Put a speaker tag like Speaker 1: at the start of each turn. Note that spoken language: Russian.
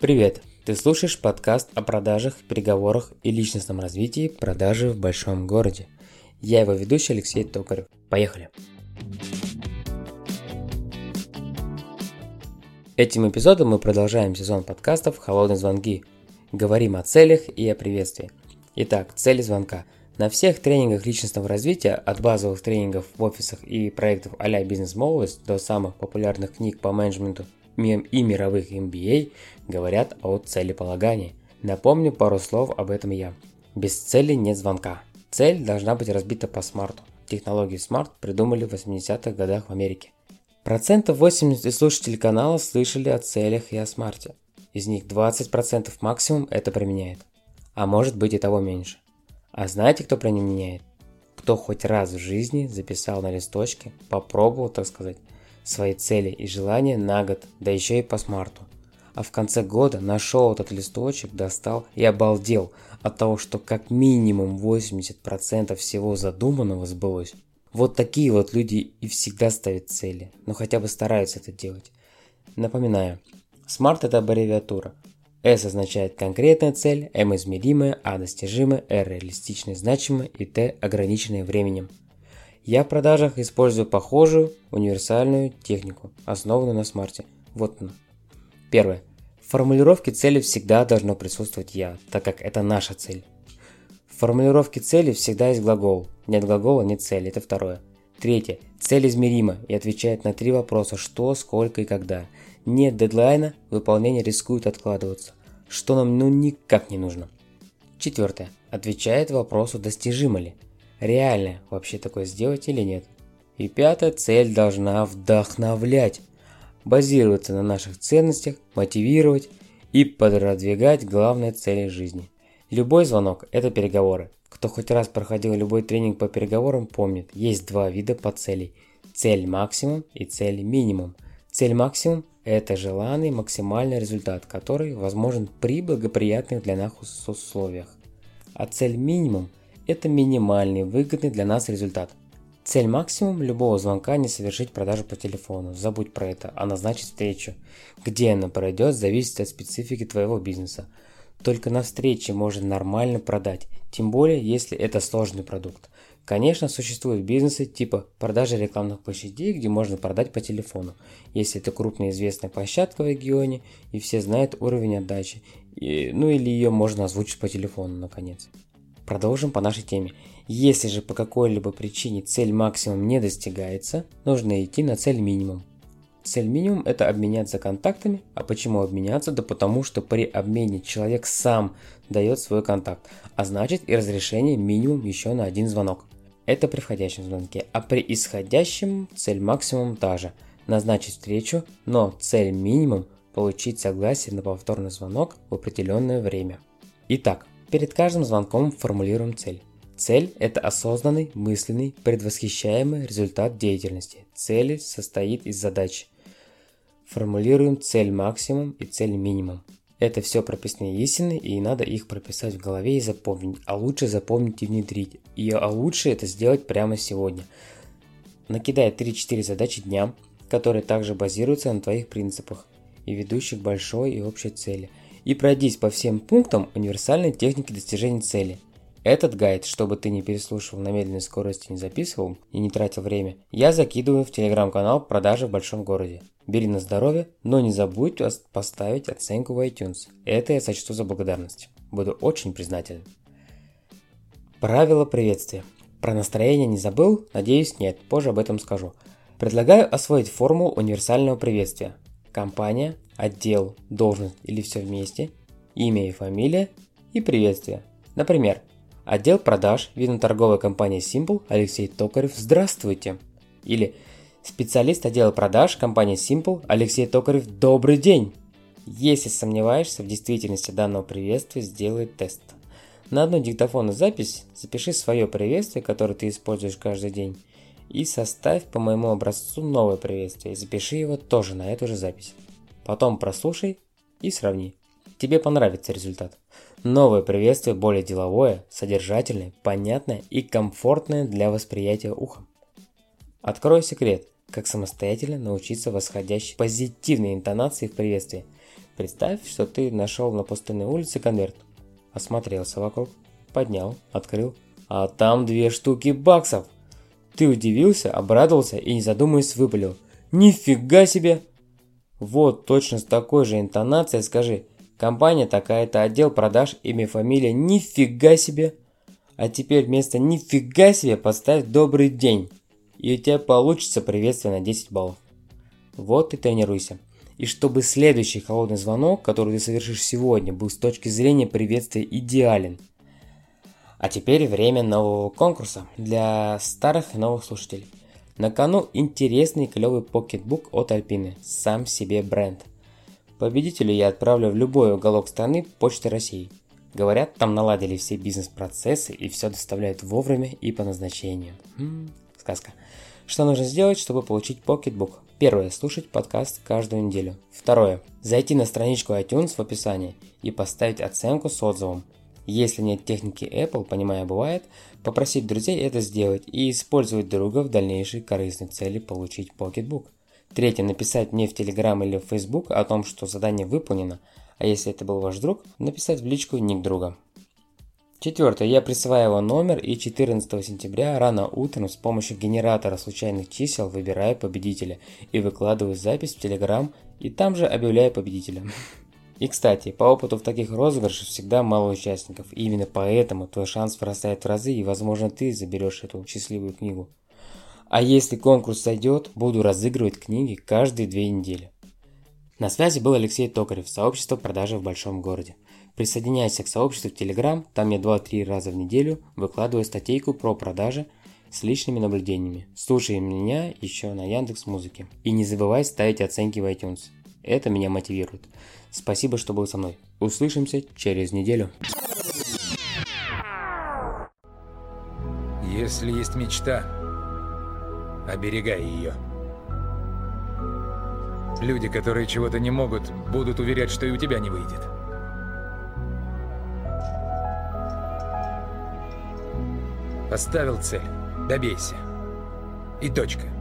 Speaker 1: Привет! Ты слушаешь подкаст о продажах, переговорах и личностном развитии продажи в большом городе. Я его ведущий Алексей Токарев. Поехали! Этим эпизодом мы продолжаем сезон подкастов «Холодные звонки». Говорим о целях и о приветствии. Итак, цели звонка. На всех тренингах личностного развития, от базовых тренингов в офисах и проектов а-ля бизнес-молодость до самых популярных книг по менеджменту и мировых MBA, говорят о целеполагании. Напомню пару слов об этом я. Без цели нет звонка. Цель должна быть разбита по SMART у. Технологию SMART придумали в 80-х годах в Америке. Процентов 80 слушателей канала слышали о целях и о SMART е. Из них 20% максимум это применяет. А может быть и того меньше. А знаете, кто применяет? Кто хоть раз в жизни записал на листочке, попробовал, так сказать, свои цели и желания на год, да еще и по смарту. А в конце года нашел этот листочек, достал и обалдел от того, что как минимум 80% всего задуманного сбылось. Вот такие вот люди и всегда ставят цели, но хотя бы стараются это делать. Напоминаю, SMART это аббревиатура. S означает конкретная цель, M измеримая, A достижимая, R реалистичная значимая и T ограниченная временем. Я в продажах использую похожую универсальную технику, основанную на смарте. Вот она. Первое. В формулировке цели всегда должно присутствовать «я», так как это наша цель. В формулировке цели всегда есть глагол. Нет глагола, нет цели. Это второе. Третье. Цель измерима и отвечает на три вопроса «что», «сколько» и «когда». Нет дедлайна, выполнение рискует откладываться, что нам ну никак не нужно. Четвертое. Отвечает вопросу «достижимо ли», реально вообще такое сделать или нет. И пятая цель должна вдохновлять, базироваться на наших ценностях, мотивировать и продвигать главные цели жизни. Любой звонок – это переговоры. Кто хоть раз проходил любой тренинг по переговорам, помнит, есть два вида по целей. Цель максимум и цель минимум. Цель максимум – это желанный максимальный результат, который возможен при благоприятных для нас условиях. А цель минимум – это минимальный, выгодный для нас результат. Цель максимум любого звонка не совершить продажу по телефону, забудь про это, а назначить встречу. Где она пройдет, зависит от специфики твоего бизнеса. Только на встрече можно нормально продать, тем более если это сложный продукт. Конечно, существуют бизнесы типа продажи рекламных площадей, где можно продать по телефону, если это крупная известная площадка в регионе и все знают уровень отдачи, и, ну или ее можно озвучить по телефону наконец. Продолжим по нашей теме. Если же по какой-либо причине цель максимум не достигается, нужно идти на цель минимум. Цель минимум это обменяться контактами. А почему обменяться? Да потому что при обмене человек сам дает свой контакт, а значит и разрешение минимум еще на один звонок. Это при входящем звонке, а при исходящем цель максимум та же. Назначить встречу, но цель минимум получить согласие на повторный звонок в определенное время. Итак, Перед каждым звонком формулируем цель. Цель – это осознанный, мысленный, предвосхищаемый результат деятельности. Цели состоит из задач. Формулируем цель максимум и цель минимум. Это все прописные истины, и надо их прописать в голове и запомнить, а лучше запомнить и внедрить. И а лучше это сделать прямо сегодня. Накидай 3-4 задачи дня, которые также базируются на твоих принципах и ведущих большой и общей цели – и пройдись по всем пунктам универсальной техники достижения цели. Этот гайд, чтобы ты не переслушивал на медленной скорости, не записывал и не тратил время, я закидываю в телеграм-канал продажи в большом городе. Бери на здоровье, но не забудь поставить оценку в iTunes. Это я сочту за благодарность. Буду очень признателен. Правило приветствия. Про настроение не забыл? Надеюсь, нет. Позже об этом скажу. Предлагаю освоить формулу универсального приветствия. Компания, отдел, должность или все вместе, имя и фамилия и приветствие. Например, отдел продаж, видно торговая компания Simple, Алексей Токарев, здравствуйте. Или специалист отдела продаж, компания Simple, Алексей Токарев, добрый день. Если сомневаешься в действительности данного приветствия, сделай тест. На одну диктофонную запись запиши свое приветствие, которое ты используешь каждый день, и составь по моему образцу новое приветствие и запиши его тоже на эту же запись. Потом прослушай и сравни. Тебе понравится результат. Новое приветствие более деловое, содержательное, понятное и комфортное для восприятия ухом. Открою секрет, как самостоятельно научиться восходящей позитивной интонации в приветствии. Представь, что ты нашел на пустынной улице конверт. Осмотрелся вокруг, поднял, открыл, а там две штуки баксов. Ты удивился, обрадовался и не задумываясь выпалил. Нифига себе! Вот точно с такой же интонацией скажи. Компания такая-то, отдел продаж, имя, фамилия, нифига себе! А теперь вместо нифига себе поставь добрый день. И у тебя получится приветствие на 10 баллов. Вот и тренируйся. И чтобы следующий холодный звонок, который ты совершишь сегодня, был с точки зрения приветствия идеален. А теперь время нового конкурса для старых и новых слушателей. На кону интересный клевый покетбук от Альпины, сам себе бренд. Победителю я отправлю в любой уголок страны Почты России. Говорят, там наладили все бизнес-процессы и все доставляют вовремя и по назначению. М-м, сказка. Что нужно сделать, чтобы получить PocketBook? Первое. Слушать подкаст каждую неделю. Второе. Зайти на страничку iTunes в описании и поставить оценку с отзывом. Если нет техники Apple, понимая бывает, попросить друзей это сделать и использовать друга в дальнейшей корыстной цели получить PocketBook. Третье. Написать мне в Telegram или в Facebook о том, что задание выполнено, а если это был ваш друг, написать в личку ник друга. Четвертое. Я присваиваю номер и 14 сентября рано утром с помощью генератора случайных чисел выбираю победителя и выкладываю запись в Telegram и там же объявляю победителя. И кстати, по опыту в таких розыгрышах всегда мало участников, и именно поэтому твой шанс вырастает в разы и возможно ты заберешь эту счастливую книгу. А если конкурс сойдет, буду разыгрывать книги каждые две недели. На связи был Алексей Токарев, сообщество продажи в большом городе. Присоединяйся к сообществу в Telegram, там я 2-3 раза в неделю выкладываю статейку про продажи с личными наблюдениями. Слушай меня еще на Яндекс Музыке. И не забывай ставить оценки в iTunes. Это меня мотивирует. Спасибо, что был со мной. Услышимся через неделю.
Speaker 2: Если есть мечта, оберегай ее. Люди, которые чего-то не могут, будут уверять, что и у тебя не выйдет. Поставил цель, добейся. И точка.